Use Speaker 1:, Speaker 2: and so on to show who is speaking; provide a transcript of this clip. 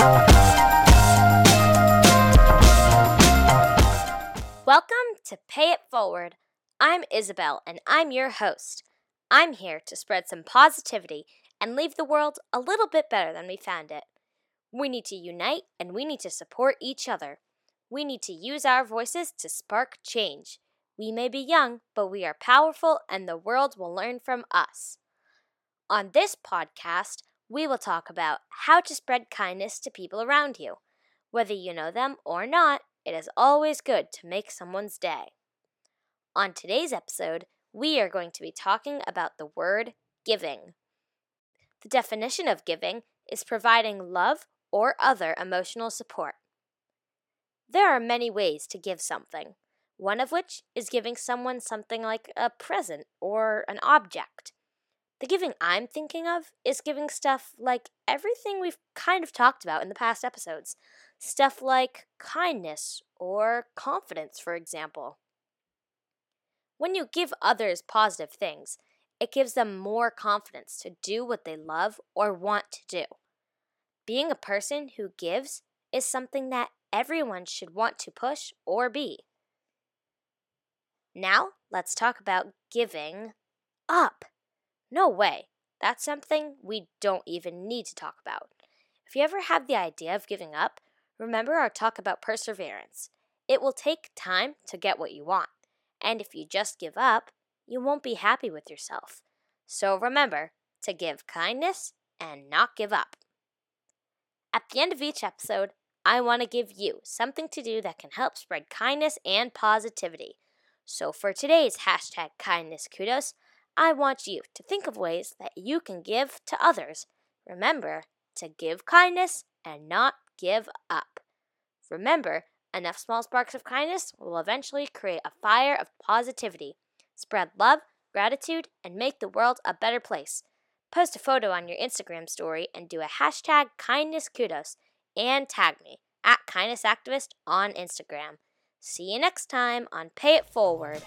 Speaker 1: Welcome to Pay It Forward. I'm Isabel and I'm your host. I'm here to spread some positivity and leave the world a little bit better than we found it. We need to unite and we need to support each other. We need to use our voices to spark change. We may be young, but we are powerful and the world will learn from us. On this podcast, we will talk about how to spread kindness to people around you. Whether you know them or not, it is always good to make someone's day. On today's episode, we are going to be talking about the word giving. The definition of giving is providing love or other emotional support. There are many ways to give something, one of which is giving someone something like a present or an object. The giving I'm thinking of is giving stuff like everything we've kind of talked about in the past episodes. Stuff like kindness or confidence, for example. When you give others positive things, it gives them more confidence to do what they love or want to do. Being a person who gives is something that everyone should want to push or be. Now, let's talk about giving up. No way. That's something we don't even need to talk about. If you ever have the idea of giving up, remember our talk about perseverance. It will take time to get what you want. And if you just give up, you won't be happy with yourself. So remember to give kindness and not give up. At the end of each episode, I want to give you something to do that can help spread kindness and positivity. So for today's hashtag kindness kudos, I want you to think of ways that you can give to others. Remember to give kindness and not give up. Remember, enough small sparks of kindness will eventually create a fire of positivity, spread love, gratitude, and make the world a better place. Post a photo on your Instagram story and do a hashtag kindness kudos and tag me at kindness activist on Instagram. See you next time on Pay It Forward.